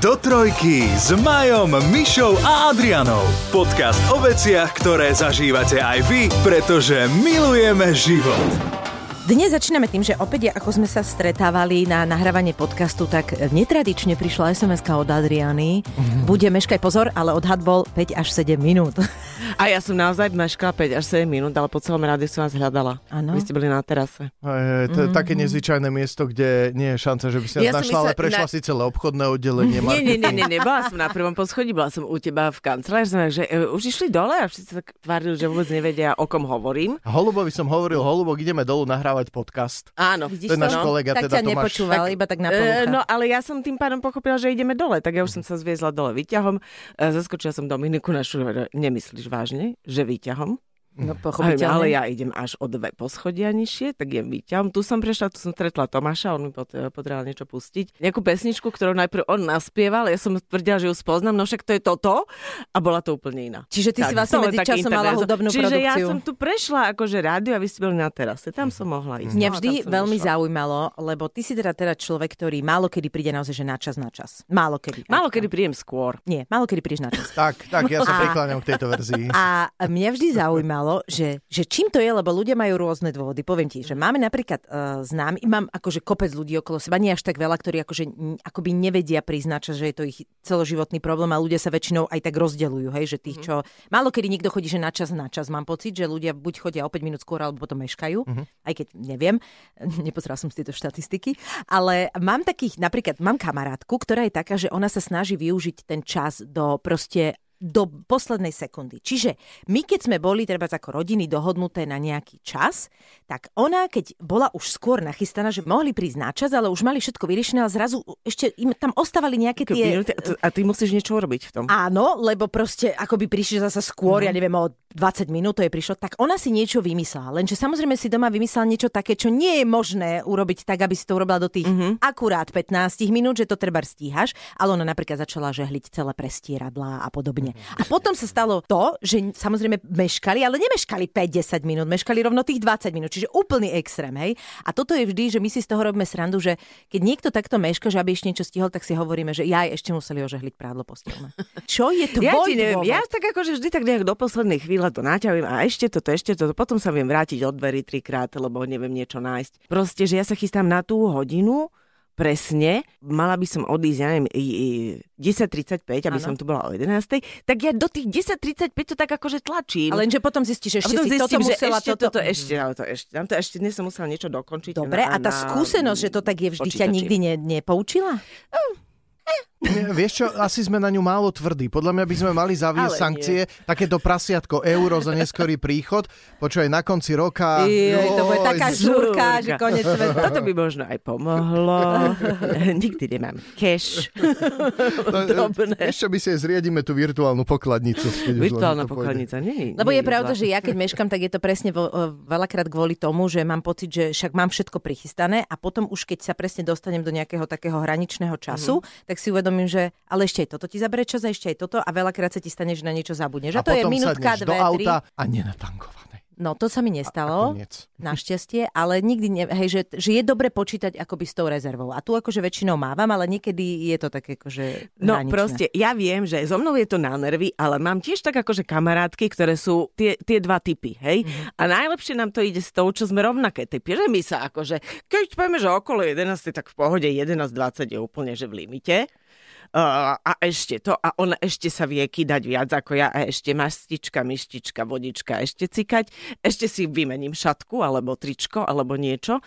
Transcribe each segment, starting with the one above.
Do trojky s Majom, Mišou a Adrianou. Podcast o veciach, ktoré zažívate aj vy, pretože milujeme život. Dnes začíname tým, že opäť ako sme sa stretávali na nahrávanie podcastu, tak netradične prišla sms od Adriany. Mm-hmm. Bude meškaj pozor, ale odhad bol 5 až 7 minút. A ja som naozaj meškala 5 až 7 minút, ale po celom rádiu som vás hľadala. Áno. Vy ste boli na terase. Je, to je také nezvyčajné miesto, kde nie je šanca, že by si nás Ja našla, ale myslela- prešla na- si celé obchodné oddelenie. Nie, nie, nie, nie, nebola som na prvom poschodí, bola som u teba v kancelárii, že e, už išli dole a všetci sa tak tvárili, že vôbec nevedia, o kom hovorím. Holubovi som hovoril, Holubok, ideme dolu nahrávať podcast. Áno. Vidíš To je náš no? kolega, tak teda ťa Tomáš. nepočúval, iba tak na E, no ale ja som tým pádom pochopila, že ideme dole, tak ja už som sa zviezla dole výťahom. E, zaskočila som Dominiku našu, že nemyslíš vážne, že výťahom? No Ale, pochopiteľne. ale ja idem až o dve poschodia nižšie, tak idem výťahom. Tu som prešla, tu som stretla Tomáša, on mi pot- potreboval niečo pustiť. Nejakú pesničku, ktorú najprv on naspieval, ja som tvrdila, že ju spoznám, no však to je toto a bola to úplne iná. Čiže ty si vlastne medzi časom mala hudobnú Čiže ja produkciu. som tu prešla akože rádio a vy ste boli na terase, tam som mohla ísť. Mňa No vždy som veľmi išla. zaujímalo, lebo ty si teda teda človek, ktorý málo kedy príde naozaj, že na čas na čas. Málo kedy. Málo kedy prídem skôr. Nie, málo kedy prídeš na čas. Tak, tak, ja sa prikláňam k tejto verzii. A mňa vždy zaujímalo, že, že čím to je, lebo ľudia majú rôzne dôvody. Poviem ti, že máme napríklad uh, známy, mám akože kopec ľudí okolo seba, nie až tak veľa, ktorí akože akoby nevedia priznať, že je to ich celoživotný problém a ľudia sa väčšinou aj tak rozdeľujú, hej, že tých, čo... Málo kedy niekto chodí, že na čas, na čas. Mám pocit, že ľudia buď chodia o 5 minút skôr, alebo potom meškajú, aj keď neviem, nepozerala som si tieto štatistiky, ale mám takých, napríklad mám kamarátku, ktorá je taká, že ona sa snaží využiť ten čas do proste do poslednej sekundy. Čiže my, keď sme boli treba ako rodiny dohodnuté na nejaký čas, tak ona, keď bola už skôr nachystaná, že mohli prísť na čas, ale už mali všetko vyriešené, ale zrazu ešte im tam ostávali nejaké tie... A ty musíš niečo urobiť v tom. Áno, lebo proste ako by prišli zase skôr, ja neviem, o 20 minút to je prišlo, tak ona si niečo vymyslela. Lenže samozrejme si doma vymyslela niečo také, čo nie je možné urobiť tak, aby si to urobila do tých akurát 15 minút, že to treba stíhaš, ale ona napríklad začala žehliť celé prestieradlá a podobne. A potom sa stalo to, že samozrejme meškali, ale nemeškali 5-10 minút, meškali rovno tých 20 minút, čiže úplný extrém, hej. A toto je vždy, že my si z toho robíme srandu, že keď niekto takto meška, že aby ešte niečo stihol, tak si hovoríme, že ja ešte museli ožehliť prádlo postelné. Čo je tvoj Ja ti neviem, dôvod? ja tak akože vždy tak nejak do poslednej chvíle to naťavím a ešte toto, ešte toto, potom sa viem vrátiť od dverí trikrát, lebo neviem niečo nájsť. Proste, že ja sa chystám na tú hodinu, presne, mala by som odísť, ja neviem, i- i- 10.35, aby Áno. som tu bola o 11.00, tak ja do tých 10.35 to tak akože tlačím. Ale lenže potom zistíš, ešte potom si toto zistím, že musela, ešte toto... toto, ešte, ale to ešte, tam to ešte dnes som musela niečo dokončiť. Dobre, a tá na- skúsenosť, že to tak je vždy, ťa počítači. nikdy ne, nepoučila? Nie, vieš čo, asi sme na ňu málo tvrdí. Podľa mňa by sme mali zaviesť nie. sankcie, takéto prasiatko euro za neskorý príchod, počúvaj na konci roka. Jej, to bude taká žúrka, že konec sveta. Toto by možno aj pomohlo. Nikdy nemám cash. Vieš čo, my si zriadíme tú virtuálnu pokladnicu. Virtuálna pokladnica. Nie, Lebo nie je pravda, že ja keď meškam, tak je to presne vo, veľakrát kvôli tomu, že mám pocit, že však mám všetko prichystané a potom už keď sa presne dostanem do nejakého takého hraničného času, Mhm. tak si uvedomím, že ale ešte aj toto ti zabere čas a ešte aj toto a veľakrát sa ti stane, že na niečo zabudneš. A, A to je minútka, dve, do tri. auta a nenatankované. No to sa mi nestalo. Našťastie, ale nikdy, ne, hej, že, že je dobre počítať akoby s tou rezervou. A tu akože väčšinou mávam, ale niekedy je to také akože No hraničné. proste, ja viem, že so mnou je to na nervy, ale mám tiež tak akože kamarátky, ktoré sú tie, tie dva typy, hej? Mhm. A najlepšie nám to ide s tou, čo sme rovnaké typy, že my sa akože, keď povieme, že okolo 11, tak v pohode 11.20 je úplne, že v limite. Uh, a ešte to, a ona ešte sa vie kýdať viac ako ja, a ešte mastička, myštička, vodička, ešte cikať, ešte si vymením šatku, alebo tričko, alebo niečo.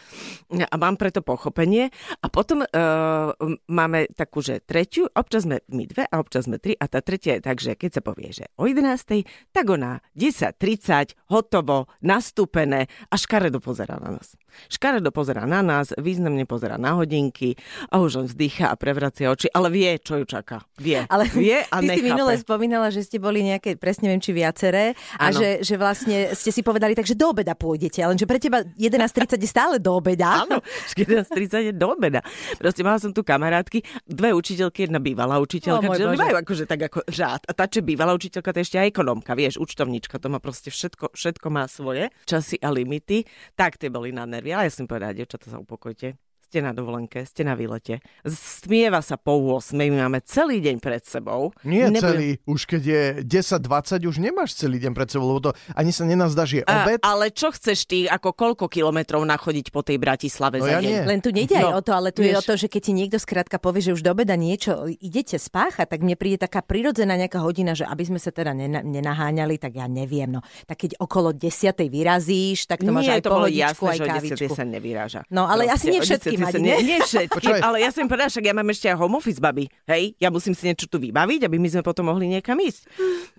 A mám preto pochopenie. A potom uh, máme takú, že tretiu, občas sme my dve a občas sme tri, a tá tretia je tak, že keď sa povie, že o 11, tak ona 10.30, hotovo, nastúpené a škaredo pozera na nás. Škaredo pozera na nás, významne pozera na hodinky a už len vzdychá a prevracia oči, ale vie, čo ju čaká. Vie. Ale vie a ty si nechápe. minule spomínala, že ste boli nejaké, presne viem, či viaceré a že, že vlastne ste si povedali tak, že do obeda pôjdete, lenže pre teba 11.30 je stále do obeda. Áno, 11.30 je do obeda. Proste mala som tu kamarátky, dve učiteľky, jedna bývalá učiteľka, O, môj že majú akože tak ako řád. A tá, čo bývalá učiteľka, to je ešte aj ekonomka, vieš, účtovníčka, to má proste všetko, všetko má svoje časy a limity. Tak tie boli na nervy, ale ja som povedala, devčatá sa upokojte. Ste na dovolenke, ste na výlete, smieva sa po 8, my máme celý deň pred sebou. Nie Nebudem- celý, už keď je 10-20, už nemáš celý deň pred sebou, lebo to ani sa nenazdá, že je A, obed. ale čo chceš ty, ako koľko kilometrov nachodiť po tej Bratislave No za ja deň? nie. Len tu nejde aj No, o to, ale tu je vieš. o to, že keď ti niekto skrátka povie, že už do obeda niečo idete spáchať, tak mne príde taká prirodzená nejaká hodina, že aby sme sa teda nena- nenaháňali, tak ja neviem. No. Tak keď okolo desiatej vyrazíš, tak to máš nie, aj to pohodičku, jasné, aj že o 10 kávičku. sa nevyráža. No, ale asi nie 10 všetkým ani, nie? Nie Počúvaj. ale ja som povedala, však ja mám ešte aj home office, baby. Hej, ja musím si niečo tu vybaviť, aby my sme potom mohli niekam ísť.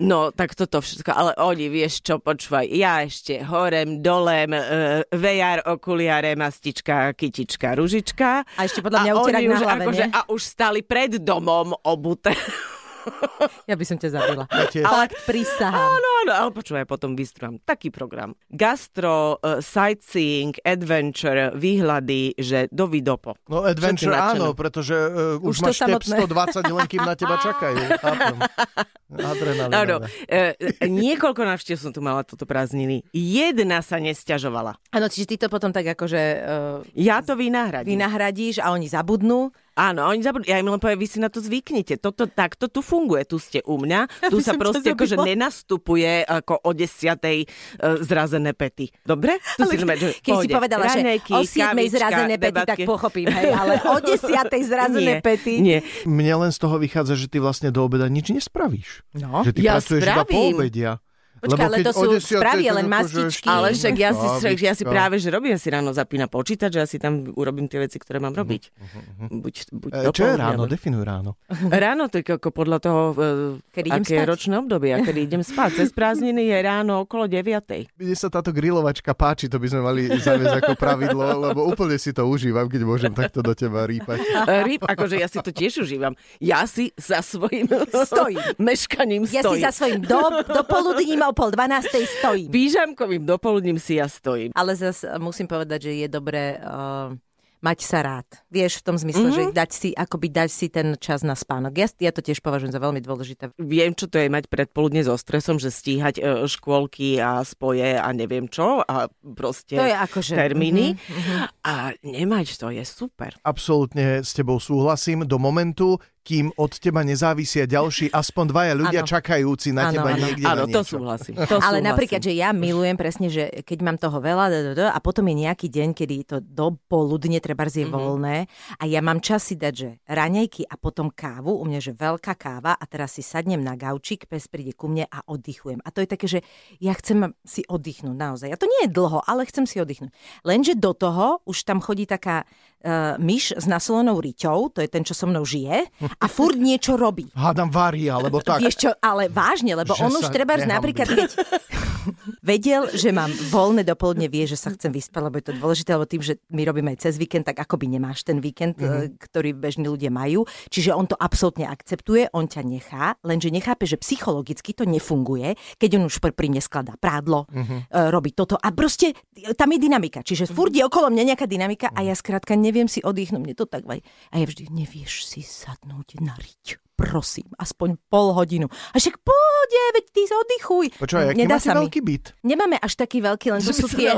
No, tak toto všetko, ale oni, vieš čo, počúvaj, ja ešte horem, dolem, uh, VR, okuliare, mastička, kytička, ružička. A ešte podľa mňa utierak oni už akože? A už stali pred domom obuté. Ja by som ťa zabila. Fakt prísahám. Áno, áno, ale počúvaj, potom vystrúham taký program. Gastro, uh, sightseeing, adventure, výhľady, že do Vidopo. No adventure áno, pretože uh, už, Už máš samotné. 120, len kým na teba čakajú. Áno, e, e, niekoľko návštev som tu mala toto prázdniny. Jedna sa nesťažovala. Áno, čiže ty to potom tak akože uh, Ja to vynahradím. vynahradíš a oni zabudnú. Áno, oni zabudli. Ja im len poviem, vy si na to zvyknite. Toto, takto tu funguje. Tu ste u mňa. Ja tu sa proste akože nenastupuje ako o desiatej uh, zrazené pety. Dobre? Tu si znamená, že Keď si povedala, že Raňajky, o 7 kávička, zrazené pety, tak debatky. pochopím, hej, ale o 10 zrazené Nie, pety. Nie. Mne len z toho vychádza, že ty vlastne do obeda nič nespravíš. No. Že ty Ja pracuješ iba po spravím. obedia. Počkaj, ale to sú 10:00 spravie, to len akože mastičky. Ale však ja si, kávička. ja si práve, že robím si ráno zapína počítač, že ja si tam urobím tie veci, ktoré mám robiť. Buď, buď E, Čo je ráno? alebo- Definuj ráno. Ráno to ako podľa toho, Kedy kedy idem aké je spať? ročné obdobie a kedy idem spať. Cez prázdniny je ráno okolo 9. Mne sa táto grilovačka páči, to by sme mali zaviesť ako pravidlo, lebo úplne si to užívam, keď môžem takto do teba rýpať. Ryb, akože ja si to tiež užívam. Ja si za svojím Stojím. meškaním Ja si stojím. za svojím do, do poludním o pol 12. stojím. Pížamkovým dopoludním si ja stojím. Ale zase musím povedať, že je dobré uh, mať sa rád. Vieš, v tom zmysle, Mhm. mm-hmm. že dať si, akoby dať si ten čas na spánok. Ja, ja to tiež považujem za veľmi dôležité. Viem, čo to je mať predpoludne so stresom, že stíhať e, škôlky a spoje a neviem čo a proste To je akože... termíny. mhm. A nemať to je super. Absolútne s tebou súhlasím do momentu, kým od teba nezávisia ďalší, aspoň dvaja ľudia Áno. čakajúci na Áno, teba áno. niekde Áno, na to súhlasím. To Ale súhlasím. napríklad, že ja milujem presne, že keď mám toho veľa d, d, d, a potom je nejaký deň, kedy to do poludne treba je Mhm. voľné a ja mám čas si dať, že raňajky a potom kávu, u mňa, že veľká káva a teraz si sadnem na gaučik, pes príde ku mne a oddychujem. A to je také, že ja chcem si oddychnúť naozaj. A to nie je dlho, ale chcem si oddychnúť. Lenže do toho už tam chodí taká uh, myš s nasolenou riťou, to je ten, čo so mnou žije a furt niečo robí. Hádam varí, alebo tak. Vieš čo, ale vážne, lebo Že on už treba napríklad, keď vedel, že mám voľné dopoludne, vie, že sa chcem vyspať, lebo je to dôležité, lebo tým, že my robíme aj cez víkend, tak akoby nemáš ten víkend, mm-hmm. ktorý bežní ľudia majú. Čiže on to absolútne akceptuje, on ťa nechá, lenže nechápe, že psychologicky to nefunguje, keď on už pr- pri mne skladá prádlo, mm-hmm. robí toto a proste tam je dynamika. Čiže furt je okolo mňa nejaká dynamika a ja skrátka neviem si oddychnúť, mne to tak vaj. A ja vždy, nevieš si sadnúť na riť. Prosím, aspoň pol hodinu. A však pôjde, veď ty sa oddychuj. Počúvaj, aký Nedá máte sa mi. veľký byt? Nemáme až taký veľký, len to sú tie,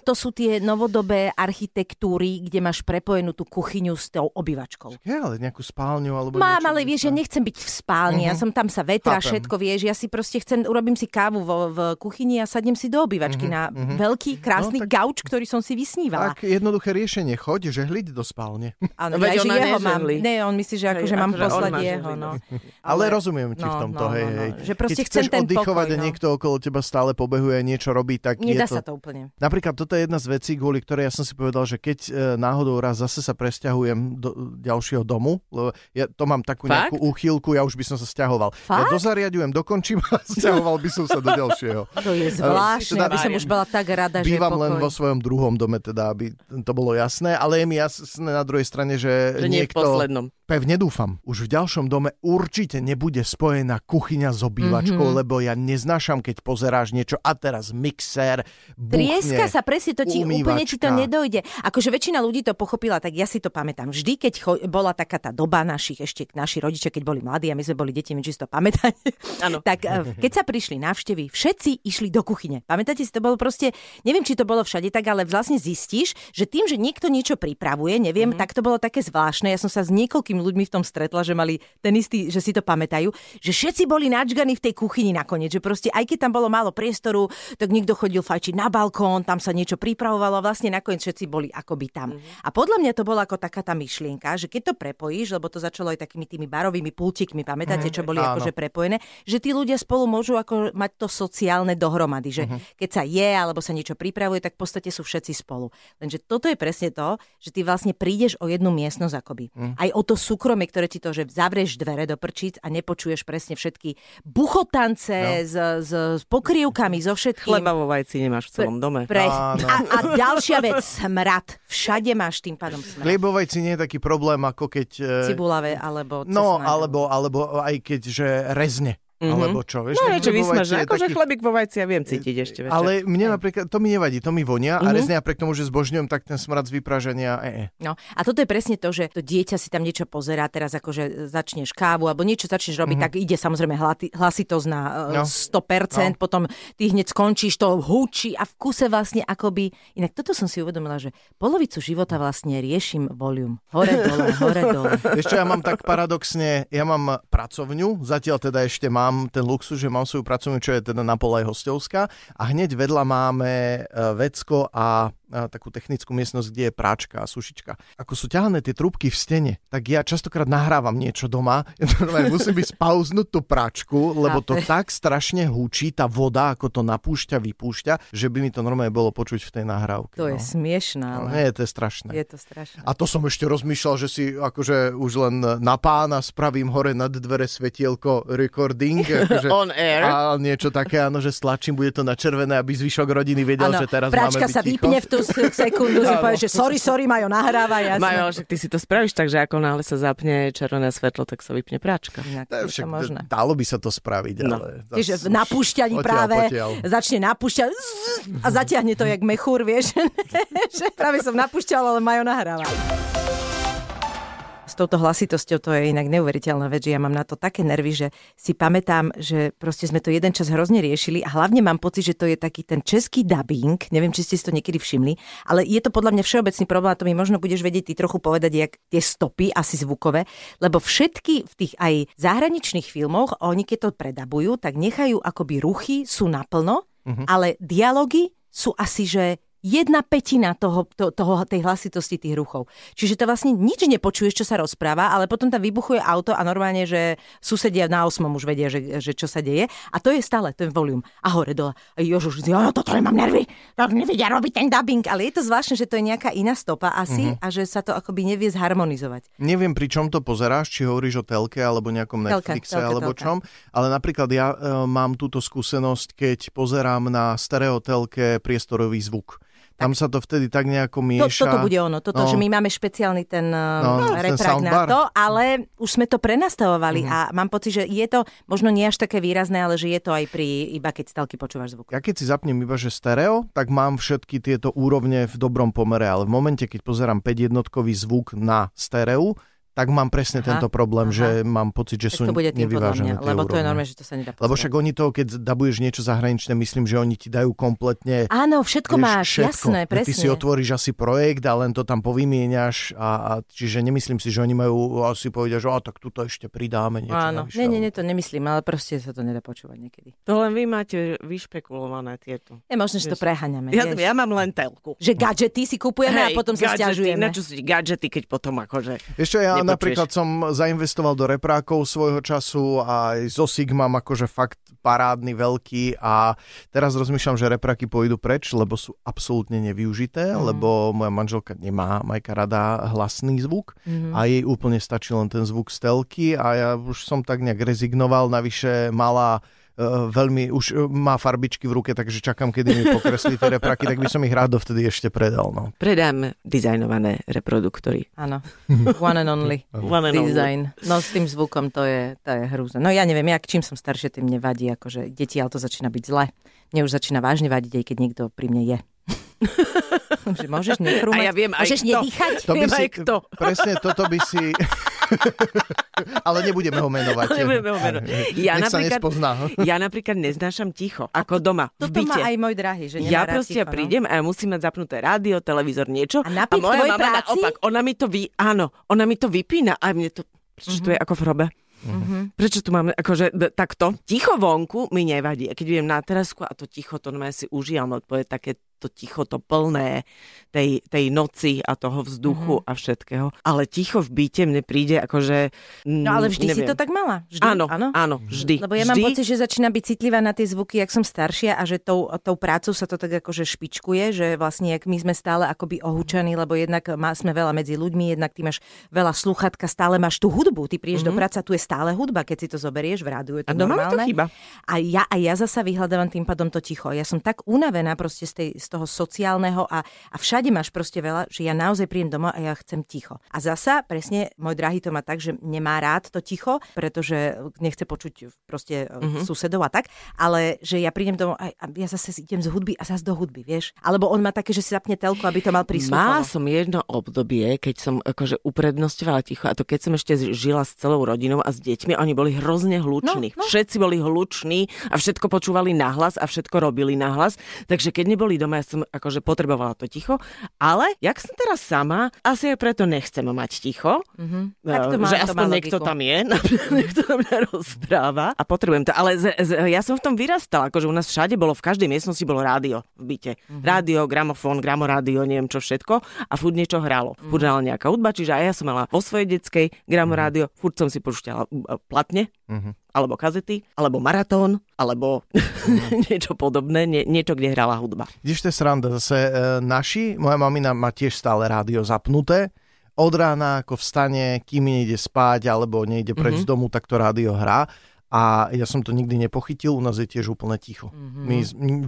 to sú tie novodobé architektúry, kde máš prepojenú tú kuchyňu s tou obývačkou. Je, ale nejakú spálňu alebo Mám, niečo, ale vieš, ja nechcem byť v spálni, ja som tam sa vetra, Chápem. všetko, vieš, ja si proste chcem, urobím si kávu vo, v kuchyni a sadnem si do obývačky na veľký, krásny No, tak- gauč, ktorý som si vysnívala. Tak jednoduché riešenie, choď žehliť do spálne. Áno, ja, že jeho mám. Ne, on myslí, že akože Hej, mám akože žehli, No. Ale, rozumiem ti v no, tomto, no, hej, no, no. hej. Že proste Keď chcem chceš ten oddychovať pokoj, a no. niekto okolo teba stále pobehuje a niečo robí, tak Nedá je to... sa to úplne. Napríklad toto je jedna z vecí, kvôli ktorej ja som si povedal, že keď e, náhodou raz zase sa presťahujem do ďalšieho domu, lebo ja to mám takú Fakt? nejakú úchylku, ja už by som sa stiahoval. Ja Fakt? dozariadujem, dokončím a stiahoval by som sa do ďalšieho. To je zvláštne, teda- aby som už bola tak rada, že Bývam len vo svojom druhom dome, teda, aby to bolo jasné, ale je mi jasné na druhej strane, že, Že nie v niekto... poslednom. Pevne dúfam, už v ďalšom dome určite nebude spojená kuchyňa s obývačkou, mm-hmm. lebo ja neznášam, keď pozeráš niečo a teraz mixér, buchne, Trieska sa presne, to ti umývačka. úplne ti to nedojde. Akože väčšina ľudí to pochopila, tak ja si to pamätám. Vždy, keď cho- bola taká tá doba našich, ešte naši rodičia, keď boli mladí a my sme boli deti, my či si to pamätáte, tak eh, keď sa prišli návštevy, všetci išli do kuchyne. Pamätáte si, to bolo proste, neviem, či to bolo všade tak, ale vlastne zistíš, že tým, že niekto niečo pripravuje, neviem, mm-hmm. tak to bolo také zvláštne. Ja som sa s niekoľkými ľuďmi v tom stretla, že mali ten istý, že si to pamätajú, že všetci boli načganí v tej kuchyni nakoniec, že proste aj keď tam bolo málo priestoru, tak niekto chodil fajčiť na balkón, tam sa niečo pripravovalo a vlastne nakoniec všetci boli akoby tam. Mm-hmm. A podľa mňa to bola ako taká tá myšlienka, že keď to prepojíš, lebo to začalo aj takými tými barovými pultíkmi, pamätáte, čo boli Áno. akože prepojené, že tí ľudia spolu môžu ako mať to sociálne dohromady, že keď sa je alebo sa niečo pripravuje, tak v podstate sú všetci spolu. Lenže toto je presne to, že ty vlastne prídeš o jednu miestnosť akoby. Aj o to súkromie, ktoré ti to, že zavrieš dvere do prčíc a nepočuješ presne všetky buchotance s, s, s pokrievkami, so všetkým. Chleba vo vajci nemáš v celom dome. Pre... Áno. A, a ďalšia vec, smrad. Všade máš tým pádom smrad. Kliebovajci nie je taký problém, ako keď... e, Cibulavé alebo No, alebo, alebo aj keď, že rezne. Mm-hmm. Alebo čo, vieš? No niečo je Akože taký- chlebík vo vajci ja viem cítiť ešte večer. Ale mne napríklad, to mi nevadí, to mi vonia Mhm. a rezne napriek tomu, že zbožňujem, tak ten smrad z vypraženia, e, e. No a toto je presne to, že to dieťa si tam niečo pozerá, teraz akože začneš kávu alebo niečo začneš robiť, mm-hmm. tak ide samozrejme hlati, hlasitosť na No. no. 100%, no. potom ty hneď skončíš, to húči a v kuse vlastne akoby... Inak toto som si uvedomila, že polovicu života vlastne riešim volium. Hore, dole, hore, dole. Čo, ja mám tak paradoxne, ja mám pracovňu, zatiaľ teda ešte mám ten luxus, že mám svoju pracovňu, čo je teda na pole hostovská a hneď vedľa máme e, vecko a takú technickú miestnosť, kde je práčka a sušička. Ako sú ťahané tie trúbky v stene, tak ja častokrát nahrávam niečo doma. Musím ísť pauznúť tú práčku, lebo to tak strašne húči, tá voda, ako to napúšťa, vypúšťa, že by mi to normálne bolo počuť v tej nahrávke. To je no. smiešná, No, ale nie, to je strašné. je to strašné. A to som ešte rozmýšľal, že si akože už len na pána spravím hore nad dvere svetielko recording. Akože, On air. A niečo také, áno, že stlačím, bude to načervené, aby zvyšok rodiny vedel, Áno, že teraz práčka máme byť sa ticho. vypne v tú s- sekundu, si povie, že sorry, sorry, Majo, nahráva, jasne. Majo, však ty si to spravíš tak, že ako náhle sa zapne červené svetlo, tak sa vypne práčka. Inak To je je však, možné. dalo by sa to spraviť, No. ale... Čiže v napúšťaní práve potiaľ. začne napúšťať a zatiahne to jak mechúr, vieš. práve som napúšťal, ale Majo nahráva. S touto hlasitosťou to je inak neuveriteľná vec, že ja mám na to také nervy, že si pamätám, že proste sme to jeden čas hrozne riešili a hlavne mám pocit, že to je taký ten český dubbing, neviem, či ste si to niekedy všimli, ale je to podľa mňa všeobecný problém a to mi možno budeš vedieť ty trochu povedať, jak tie stopy, asi zvukové, lebo všetky v tých aj zahraničných filmoch, oni keď to predabujú, tak nechajú akoby ruchy, sú naplno, ale dialógy sú asi, že jedna petina toho, to, toho, tej hlasitosti tých ruchov. Čiže to vlastne nič nepočuješ, čo sa rozpráva, ale potom tam vybuchuje auto a normálne, že susedia na osmom už vedia, že, že čo sa deje. A to je stále ten volum. A hore dole. A Jožuš, jo, toto nemám nervy, to nevedia robiť ten dubbing. Ale je to zvláštne, že to je nejaká iná stopa asi a že sa to akoby nevie zharmonizovať. Neviem, pri čom to pozeráš, či hovoríš o telke, alebo nejakom Netflixe, telke, alebo telke. čom. Ale napríklad ja e, mám túto skúsenosť, keď pozerám na stereotelke priestorový zvuk. Tam sa to vtedy tak nejako To, mieša. toto bude ono, toto, No. že my máme špeciálny ten, No, ten reprak na to, ale už sme to prenastavovali Mhm. a mám pocit, že je to možno nie až také výrazné, ale že je to aj pri, iba keď stelky počúvaš zvuk. Ja keď si zapnem iba, že stereo, tak mám všetky tieto úrovne v dobrom pomere, ale v momente, keď pozerám 5 jednotkový zvuk na stereu, tak mám presne Aha, tento problém, aha. že mám pocit, že Tak sú to bude tým nevyvážené mňa, tie lebo to je úrovne. normálne, že to sa nedá Lebo pozerať. však oni to, keď dabuješ niečo zahraničné, myslím, že oni ti dajú kompletne Áno, všetko vieš, máš, všetko. jasné, presne. Ty si otvoríš asi projekt a len to tam povymieňaš a, a čiže nemyslím si, že oni majú asi povedia, že a tak tuto ešte pridáme niečo Áno, navyše. nie, nie, nie, to nemyslím, ale proste sa to nedá počúvať niekedy. To len vy máte vyšpekulované tieto. Je možné, že to preháňame. Ja, vieš. ja mám len telku. Že gadžety si kupujeme a potom sa gadžety, stiažujeme. Na čo sú ti gadžety, keď potom akože... Vieš čo, ja Napríklad som zainvestoval do reprákov svojho času a aj zo Sigma mám akože fakt parádny, veľký a teraz rozmýšľam, že repráky pôjdu preč, lebo sú absolútne nevyužité, mm. lebo moja manželka nemá, Majka rada hlasný zvuk Mhm. a jej úplne stačí len ten zvuk z telky a ja už som tak nejak rezignoval, navyše malá veľmi, už uh, má farbičky v ruke, takže čakám, kedy mi pokreslí tie repraky, tak by som ich rád dovtedy ešte predal. No. Predám dizajnované reproduktory. Áno, one and only One and only. design. No s tým zvukom to je, to je hrúza. No ja neviem, jak čím som staršie, tým nevadí, akože deti, ale to začína byť zle. Mne už začína vážne vadiť, aj keď niekto pri mne je. že môžeš nechrúmať, A ja viem aj môžeš kto. nedýchať. To by Viem si, aj kto. presne toto by si... Ale nebudeme ho menovať. Nebudeme ho menovať. Ja Nech sa napríklad- nespozná. Ja napríklad neznášam ticho, ako doma, v Toto má byte. aj môj drahý, že Ja proste ticho, no. prídem a ja musím mať zapnuté rádio, televízor, niečo. A napriek moja mama práci? naopak, ona mi to vy, áno, ona mi to vypína a mne to, prečo to je ako v hrobe? Prečo tu máme, akože takto? Ticho vonku mi nevadí. A keď idem na terasku a to ticho, to normálne si užívam, lebo to je také to ticho, to plné tej, tej noci a toho vzduchu a všetkého. Ale ticho v byte mne príde akože... No ale vždy si neviem. to tak mala. Vždy, Áno, áno. áno, vždy. Lebo ja mám vždy. pocit, že začína byť citlivá na tie zvuky, jak som staršia a že tou, tou prácou sa to tak akože špičkuje, že vlastne jak my sme stále akoby ohúčaní, lebo jednak má, sme veľa medzi ľuďmi, jednak ty máš veľa sluchatka, stále máš tú hudbu, ty prídeš do práca, tu je stále hudba, keď si to zoberieš v rádiu, je to Mhm. A doma mi to normálne. chýba. A ja, a ja zasa vyhľadávam tým pádom to ticho. Ja som tak unavená proste z, tej, z toho sociálneho a, a všade máš proste veľa, že ja naozaj prídem domov a ja chcem ticho. A zasa, presne, môj drahý to má tak, že nemá rád to ticho, pretože nechce počuť proste mm-hmm. susedov a tak, ale že ja prídem domov a, a ja zase idem z hudby a zase do hudby, vieš. Alebo on má také, že si zapne telku, aby to mal Má prísluchovo. som jedno obdobie, keď som akože uprednostňovala ticho, a to keď som ešte žila s celou rodinou a s deťmi, oni boli hrozne hluční. No, no. Všetci boli hluční a všetko počúvali nahlas a všetko robili nahlas. Takže keď neboli doma, ja som akože potrebovala to ticho. Ale jak som teraz sama, asi aj preto nechcem mať ticho. Mhm. Tak to má- že to aspoň má niekto tam je, niekto na mňa rozpráva a potrebujem to. Ale z, z, ja som v tom vyrastala, akože u nás všade bolo, v každej miestnosti bolo rádio v byte. Mhm. Rádio, gramofón, gramorádio, neviem čo všetko a furt niečo hralo. Mhm. Furt hrala nejaká hudba, čiže aj ja som mala vo svojej detskej gramorádio, furt som si počúšťala platne, alebo kazety, alebo maratón, alebo niečo podobné, nie, niečo, kde hrala hudba. Vidíš, to je sranda. Zase e, naši, moja mamina má tiež stále rádio zapnuté. Od rána, ako vstane, kým nejde spať alebo nejde preč Mhm. z domu, tak to rádio hrá. A ja som to nikdy nepochytil, u nás je tiež úplne ticho. Mm-hmm. My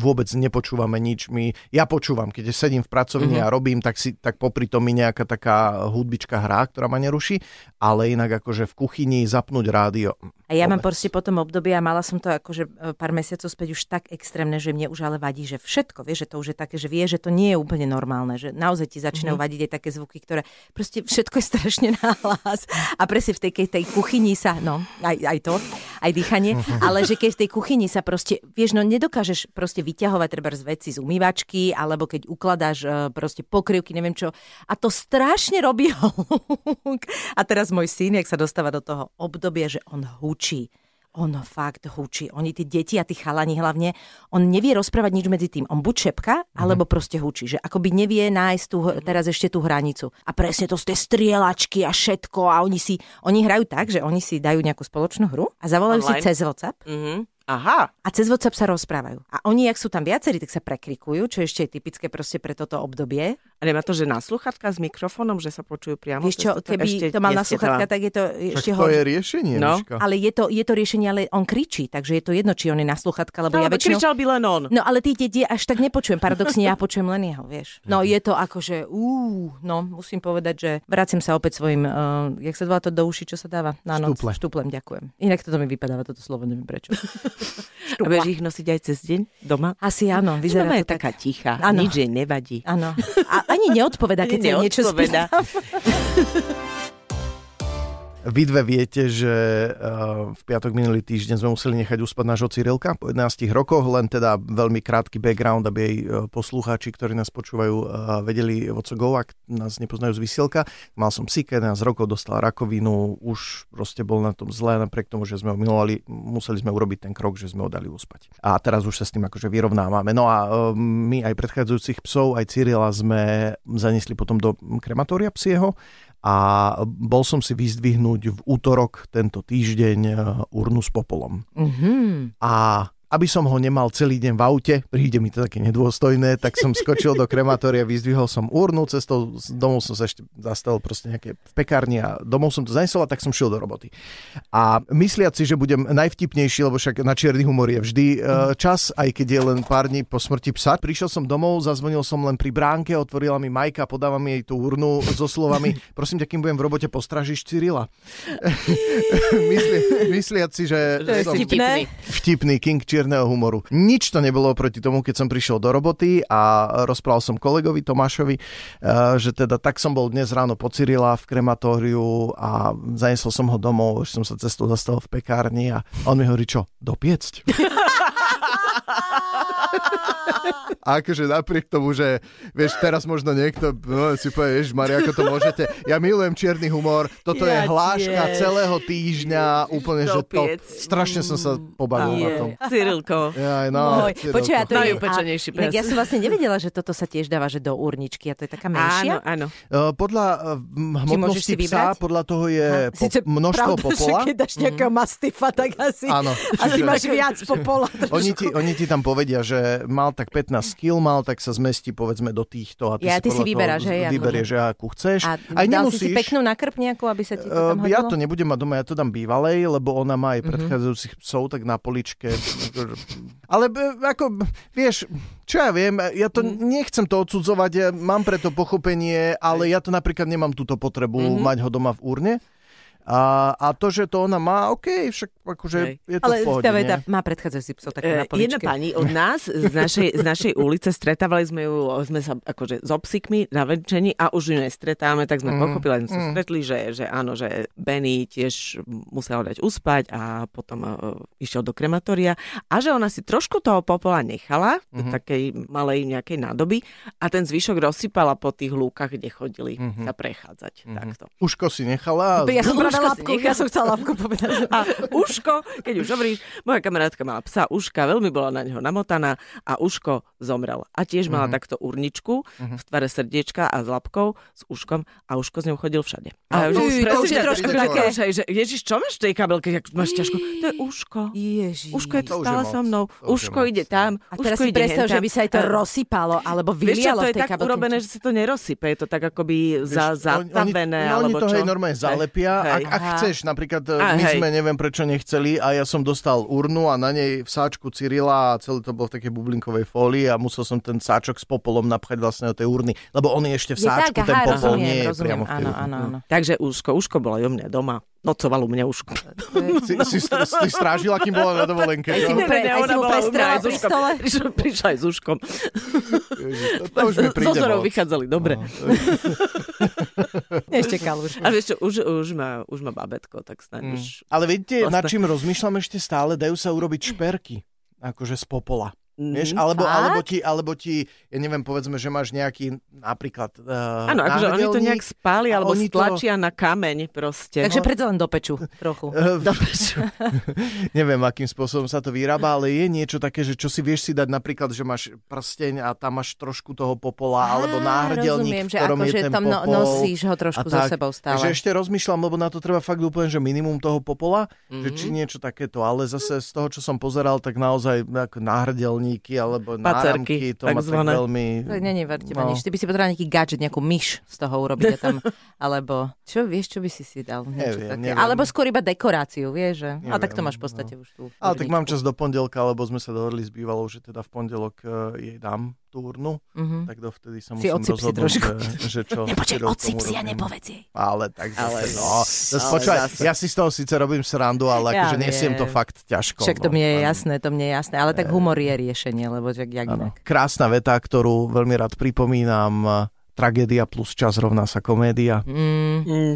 vôbec nepočúvame nič. My, ja počúvam, keď sedím v pracovni mm-hmm. a robím, tak, si, tak popri tom mi nejaká taká hudbička hrá, ktorá ma neruší, ale inak akože v kuchyni zapnúť rádio. A ja mám Vôbec. proste po tom období a mala som to akože e, pár mesiacov späť už tak extrémne, že mne už ale vadí, že všetko, vieš, že to už je také, že vie, že to nie je úplne normálne, že naozaj ti začínajú mm-hmm. vadiť aj také zvuky, ktoré proste všetko je strašne nahlas. A presne v tej, tej kuchyni sa, no, aj, aj to, aj dýchanie, ale že keď v tej kuchyni sa proste, vieš, no nedokážeš proste vyťahovať treba z veci z umývačky, alebo keď ukladáš e, proste pokrývky, neviem čo. A to strašne robí hluk. A teraz môj syn, jak sa dostáva do toho obdobia, že on hučí. On fakt hučí. Oni, tí deti a tí chalani hlavne, on nevie rozprávať nič medzi tým. On buď šepka, alebo proste hučí. Že akoby nevie nájsť tú, teraz ešte tú hranicu. A presne to sú tie strieľačky a všetko. A oni si, oni hrajú tak, že oni si dajú nejakú spoločnú hru a zavolajú Online. si cez WhatsApp Mhm. Aha, a cez WhatsApp sa rozprávajú. A oni, ak sú tam viacerí, tak sa prekrikujú, čo ešte je typické proste pre toto obdobie. a nemá to, že na sluchatka s mikrofónom, že sa počujú priamo? Cez čo, keby Ešte to mal na sluchatka, tak je to Však ešte to horšie. je riešenie, No. Miška. Ale je to, je to riešenie, ale on kričí, takže je to jedno, či on je na sluchatka, lebo No, ja ale väčšinou... kričal by len on. No ale tí deti až tak nepočujem, paradoxne ja počujem len jeho, vieš. No je to akože, úú, no musím povedať, že vracím sa opäť svojim, uh, jak sa volá to do uši, čo sa dáva na noc? Štuple. Štuplem, ďakujem. Inak toto mi vypadáva, toto slovo, neviem prečo. A budeš ich nosiť aj cez deň doma? Asi áno, Vyzerá vyzerá je to tak. taká tichá, Áno. nič jej nevadí. Áno. A ani neodpoveda, keď jej niečo spýtam. Vy dve viete, že uh, v piatok minulý týždeň sme museli nechať uspať nášho Cyrilka po 11 rokoch, len teda veľmi krátky background, aby jej uh, poslucháči, ktorí nás počúvajú, uh, vedeli o co go, ak nás nepoznajú z vysielka. Mal som psíka, 11 rokov, dostal rakovinu, už proste bol na tom zle, napriek tomu, že sme ho milovali, museli sme urobiť ten krok, že sme ho dali uspať. A teraz už sa s tým akože vyrovnávame. No a my aj predchádzajúcich psov, aj Cyrila sme zaniesli potom do krematória psieho a bol som si vyzdvihnúť v útorok tento týždeň e, urnu s popolom. Mhm. A aby som ho nemal celý deň v aute, príde mi to také nedôstojné, tak som skočil do krematória, vyzdvihol som urnu, cestou domov som sa ešte zastavil proste nejaké v pekárni a domov som to zanesol a tak som šiel do roboty. A mysliac si, že budem najvtipnejší, lebo však na čierny humor je vždy uh, čas, aj keď je len pár dní po smrti psa. Prišiel som domov, zazvonil som len pri bránke, otvorila mi Majka, podáva mi jej tú urnu so slovami, prosím ťa, kým budem v robote, postražiš Cyrila. Mysli, mysliac si, že To je som vtipné. vtipný king čierneho humoru. Nič to nebolo proti tomu, keď som prišiel do roboty a rozprával som kolegovi Tomášovi, eh, že teda tak som bol dnes ráno po Cyrila v krematóriu a zanesol som ho domov, že som sa cestou zastavil v pekárni a on mi hovorí, čo, dopiecť? A akože napriek tomu, že vieš, teraz možno niekto no, si povie, ježiš Maria, ako to môžete. Ja milujem čierny humor, toto je Ja hláška tiež. celého týždňa, úplne, že to, strašne som sa pobavil na tom. Je, Cyrilko. Jaj, no. Počuj, to je... Najupečenejší pes. Ja som vlastne nevedela, že toto sa tiež dáva, že do urničky a to je taká menšia. Áno, áno. Uh, Podľa uh, hmotnosti psa, podľa toho je po, Sice množstvo pravda, popola. Keď dáš nejakého mastifa, tak asi, Áno. asi máš viac popola. Oni ti, oni ti tam povedia, že mal tak 15 kg, mal, tak sa zmestí povedzme do týchto a ty Ja, si ty si vyberáš, hej, vyberieš, že akú chceš. A Aj dal si nemusíš. peknú nakrp nejakú, aby sa ti to tam ja hodilo? to nebudem mať doma, ja to dám bývalej, lebo ona má Mhm. aj predchádzajúcich psov, tak na poličke. akože- Ale ako, vieš, čo ja viem, ja to Mhm. nechcem to odsudzovať, ja mám preto pochopenie, ale ja to napríklad nemám túto potrebu Mhm. mať ho doma v urne. A, a to, že to ona má, OK, však akože Hej. je to Ale v pohode, tá veta má predchádzajúci psov také E, na poličke. Jedna pani od nás z našej, z našej ulice, stretávali sme ju, sme sa akože s obsikmi na venčení a už ju nestretávame, tak sme Mm, pochopili, sme sa mm. stretli, že, že áno, že Benny tiež musel dať uspať a potom uh, išiel do krematória a že ona si trošku toho popola nechala, Mhm. mm-hmm. takej malej nejakej nádoby a ten zvyšok rozsypala po tých lúkach, kde chodili Mhm. sa prechádzať. Mhm. Takto. Uško si nechala. Ja som si nechal. ja som chcela labku povedať. A Uško, keď už hovoríš, moja kamarátka mala psa Uška, veľmi bola na neho namotaná a Uško zomrel. A tiež mala Mhm. takto urničku Mhm. v tvare srdiečka a s labkou, s Uškom a Uško s ňou chodil všade. A to už to už je trošku také- že, že, Ježiš, čo máš v tej kabelke, jak máš ťažko? To je Uško. Ježiš. Uško je tu To stále so mnou. To Uško ide tam. A teraz Uško si predstav, že by sa aj to rozsypalo, alebo vylialo to v je tej tak kabelke. urobené, že sa to nerozsype. Je to tak akoby za, Vieš, oni- to čo. hej normálne zalepia. Hej. Ak, ak chceš, napríklad e, A, my hej. sme neviem prečo nechceli a ja som dostal urnu a na nej vsáčku Cyrila a celé to bolo v takej bublinkovej fólii a musel som ten sáčok s popolom napchať vlastne do tej urny. Lebo on je ešte v Je tak, sáčku, ten aha, popol rozumiem, nie je rozumiem, priamo v tej áno, áno, áno. Takže Uško, Uško bola u mňa doma. Nocoval u mňa Uško. Si, si, str- si strážila, kým bola na dovolenke. Aj si mu pre- aj si mu pri stole? Prišla, prišla aj s Uškom. Ježiš, to, to už mi príde moc. vychádzali, dobre. No. Ešte kaluš. Ale vieš čo, už, už, má, už má babetko, tak snáď Mm. už... Ale vidíte, nad Vlastne. čím rozmýšľam ešte stále, dajú sa urobiť šperky. Akože z popola. Vieš, Mm, alebo, fakt? alebo, ti, alebo ti, ja neviem, povedzme, že máš nejaký napríklad uh, Áno, akože oni to nejak spáli, alebo oni to- stlačia na kameň proste. Takže predsa len do peču trochu. Dobre, čo? neviem, akým spôsobom sa to vyrába, ale je niečo také, že čo si vieš si dať napríklad, že máš prsteň a tam máš trošku toho popola, alebo Á, náhrdelník, rozumiem, v že ktorom je akože ten tam no, popol. nosíš ho trošku a so tak. sebou stále. Takže ešte rozmýšľam, lebo na to treba fakt úplne, že minimum toho popola, Mhm. že či niečo takéto, ale zase z toho, čo som pozeral, tak naozaj ako náhrdelníky alebo Pacerky, náramky, to ma tak veľmi... To není ver teba No. nič. Ty by si potreboval nejaký gadget, nejakú myš z toho urobiť a tam, alebo čo, vieš, čo by si si dal? Niečo Neviem, také. neviem. Alebo skôr iba dekoráciu, vieš, že? A tak to Neviem, máš v podstate už tú. Ale tak mám čas do pondelka, lebo sme sa dohodli s bývalou, že teda v pondelok eh, jej dám tú urnu, Mhm. tak dovtedy sa Si musím si rozhodnúť, trošku. že, že čo. Nepočkaj, čo odsip si a nepovedz jej. Ale tak zase, Ale- no. Zase, ale počúvaj, zase. ja si z toho síce robím srandu, ale Ja akože nesiem to fakt ťažko. Však to no. mne je jasné, to mne je jasné. Ale tak humor je riešenie, lebo jak, inak. Krásna veta, ktorú veľmi rád pripomínam. Tragédia plus čas rovná sa komédia. Mm. Mm.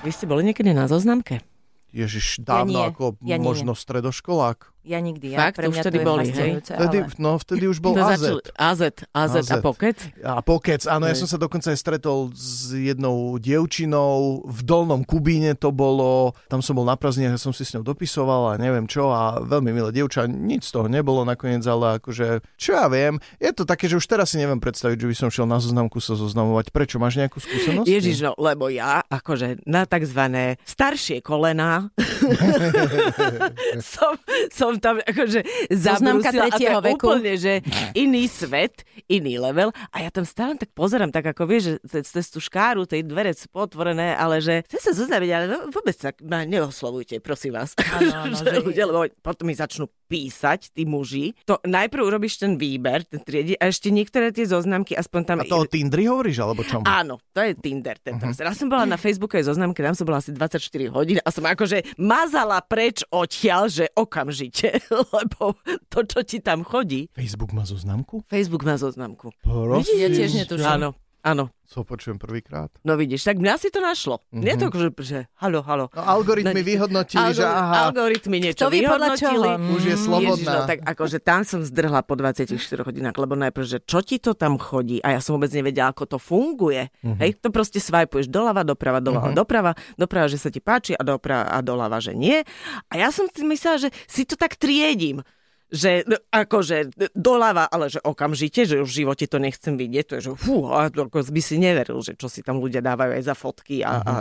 Vy ste boli niekedy na zoznamke? Ježiš, dávno nie. ako Ja nie, možno stredoškolák. Ja nikdy. Ja, Fakt? pre Už mňa vtedy to je boli, hej? Vtedy, ale... no, vtedy už bol AZ. začali- AZ, AZ, a AZ. Pocket? A pokec, áno, ja som sa dokonca aj stretol s jednou dievčinou, v Dolnom Kubíne to bolo, tam som bol na prázdnine, som si s ňou dopisoval a neviem čo a veľmi milé dievča, nič z toho nebolo nakoniec, ale akože, čo ja viem, je to také, že už teraz si neviem predstaviť, že by som šiel na zoznamku sa zoznamovať. Prečo? Máš nejakú skúsenosť? Ježiš, no, lebo ja, akože na tzv. staršie kolená som, som som tam akože zabrúsila a to je veku. úplne, že iný svet, iný level a ja tam stále tak pozerám, tak ako vieš, že cez, tú škáru, tej dvere sú potvorené, ale že chcem sa zoznaviť, ale vôbec tak ma neoslovujte, prosím vás. Áno, áno, že že- ľudia, lebo potom mi začnú písať, tí muži. To najprv urobíš ten výber, ten triedi a ešte niektoré tie zoznamky, aspoň tam... A to o Tindri hovoríš, alebo čom? Áno, to je Tinder. Tento. Uh-huh. Raz som bola na Facebookovej zoznamke, tam som bola asi 24 hodín a som akože mazala preč odtiaľ, že okamžite, lebo to, čo ti tam chodí. Facebook má zoznamku? Facebook má zoznamku. Prosím. Ja tiež netuším. Áno, áno. Co počujem prvýkrát. No vidíš, tak mňa si to našlo. Uh-huh. Nie to, že, že halo, halo. No, algoritmy No, vyhodnotili, že Algori- aha, Algoritmy niečo Kto vyhodnotili. čoho? už je Ježiš, slobodná. no, tak akože tam som zdrhla po 24 hodinách, lebo najprv, že čo ti to tam chodí a ja som vôbec nevedela, ako to funguje. Mhm. Hej, to proste svajpuješ doľava, doprava, doľava, doprava, doprava, že sa ti páči a doprava a doľava, že nie. A ja som si myslela, že si to tak triedím že akože doľava, ale že okamžite, že už v živote to nechcem vidieť, to je, že fú, ako by si neveril, že čo si tam ľudia dávajú aj za fotky a, a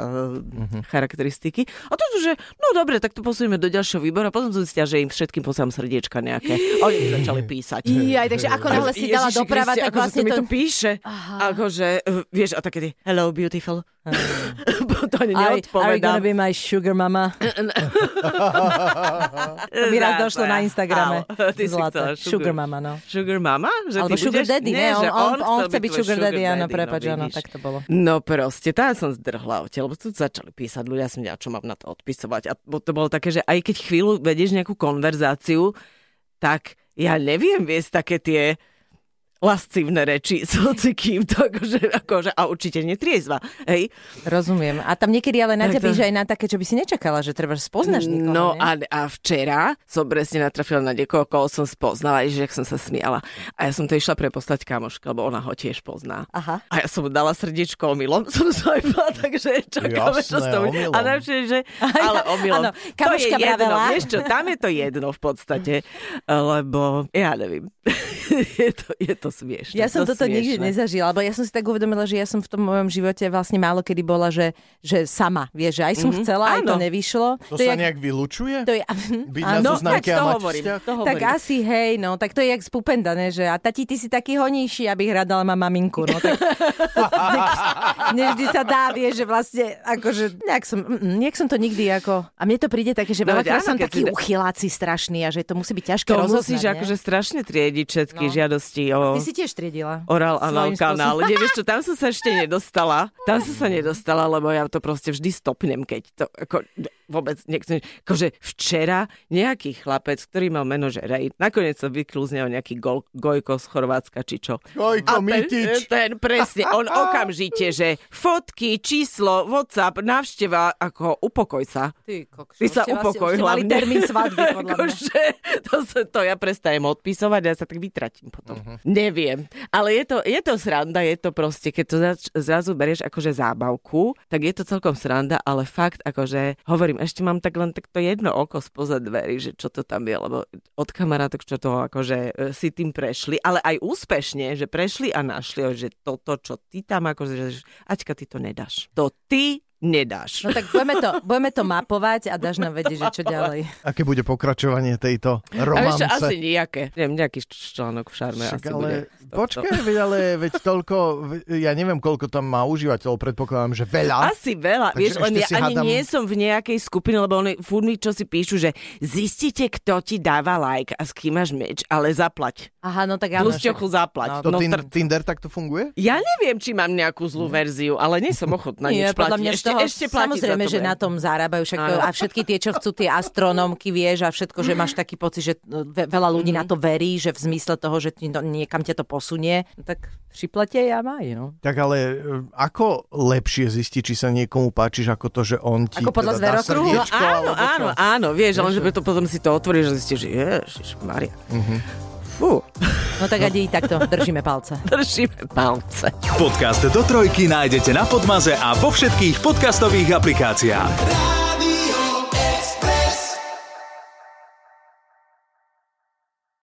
charakteristiky. A to, že no dobre, tak to posunieme do ďalšieho výboru a potom som zistila, že im všetkým posielam srdiečka nejaké. A oni mi začali písať. Jaj, takže ako náhle si dala Ježiši doprava, Kriste, tak akože vlastne to... mi to... píše. Akože, uh, vieš, a také hello beautiful. to ani Are, are you gonna neodpovedám. be my sugar mama? To by raz došlo na Instagrame. Áno, ty si Zlaté. chcela Sugar mama, no. Sugar mama? Že Alebo ty sugar budeš... daddy, ne? Nie, On, on, on chcel chce byť sugar daddy, áno, no prepač, áno, tak to bolo. No proste, tam som zdrhla odtiaľ, lebo tu začali písať ľudia, som vedela, čo mám na to odpisovať. A to bolo také, že aj keď chvíľu vedieš nejakú konverzáciu, tak ja neviem viesť také tie lascívne reči s hocikým, to akože, akože, a určite netriezva, hej. Rozumiem. A tam niekedy ale to- naťapíš aj na také, čo by si nečakala, že treba spoznáš niekoho, No ne? a, a včera som presne natrafila na niekoho, koho som spoznala, že som sa smiala. A ja som to išla preposlať kamoške, lebo ona ho tiež pozná. Aha. A ja som mu dala srdiečko omylom, som swipala, takže čakáme, čo toho... omylom. A najlepšie, že... Ale omylom. áno, kamoška to je jedno, vieš čo, tam je to jedno v podstate, lebo ja neviem. je, to, je to smiešne. Ja som to toto nikdy nezažila, lebo ja som si tak uvedomila, že ja som v tom mojom živote vlastne málo kedy bola, že, že sama, vieš, že aj som chcela, aj to Áno. nevyšlo. To, sa je jak- nejak vylučuje? to je, Byť na áno, zoznamke tak a to mať hovorím. vzťah? To tak hovorím. asi hej, no, tak to je jak z Pupenda, ne, že a tati, ty si taký honejší, abych hľadala ma maminku, no tak nevždy sa dá, vieš, že vlastne, akože, nejak som, nejak som to nikdy ako, a mne to príde také, že No, veľakrát áno, som taký da- uchyláci strašný a že to musí byť ťažké To rozoznať, musíš akože strašne triediť všetky No. žiadosti o... Ty si tiež triedila. Oral anal Svojím kanál. Nie, vieš čo, tam som sa ešte nedostala. Tam som sa nedostala, lebo ja to proste vždy stopnem, keď to ako, vôbec nechcem. Akože včera nejaký chlapec, ktorý mal meno, že Rej, nakoniec sa vyklul z neho nejaký gol, Gojko z Chorvátska, či čo. Gojko ten, Mitič. ten presne, on okamžite, že fotky, číslo, WhatsApp, návšteva, ako upokoj sa. Ty, kokšo, Ty sa ste upokoj mali hlavne. termín svadby, podľa mňa. Akože, to, sa, to ja prestajem odpisovať a ja sa tak vytratím potom. Uh-huh. Neviem. Ale je to, je to sranda, je to proste, keď to zač, zrazu berieš akože zábavku, tak je to celkom sranda, ale fakt akože, hovorím, ešte mám tak len takto jedno oko spoza dverí, že čo to tam je, lebo od kamarátok, čo toho akože e, si tým prešli, ale aj úspešne, že prešli a našli, že toto, čo ty tam akože, že Aťka, ty to nedáš. To ty nedáš. No tak budeme to, budeme to mapovať a dáš nám vedieť, že čo ďalej. Aké bude pokračovanie tejto romance? ešte asi nejaké. Neviem, nejaký článok v šarme Však asi ale bude. počkaj, veď, ale veď toľko, ja neviem, koľko tam má užívateľov, predpokladám, že veľa. Asi veľa, Takže vieš, len ja ani hádam- nie som v nejakej skupine, lebo oni furt mi čo si píšu, že zistite, kto ti dáva like a s kým máš meč, ale zaplať. Aha, no tak áno. Plus zaplať. To No, tin- tr- Tinder takto funguje? ja neviem, či mám nejakú zlú verziu, ale nie som ochotná nič platiť. Toho, ešte samozrejme, že na tom zarábajú však to, Áno. a všetky tie, čo chcú tie astronómky, vieš, a všetko, že máš taký pocit, že ve- veľa ľudí na to verí, že v zmysle toho, že ti to, niekam ťa to posunie, tak šiplete ja maj, no. Tak ale e, ako lepšie zistiť, či sa niekomu páčiš, ako to, že on ti Ako podľa teda dá zverokruhu? No srdiečko, áno, áno, áno, vieš, ale že to potom si to otvoríš a zistíš, že ježiš, Maria. Fú, No tak adi takto, držíme palce. držíme palce. Podcast do trojky nájdete na Podmaze a vo všetkých podcastových aplikáciách.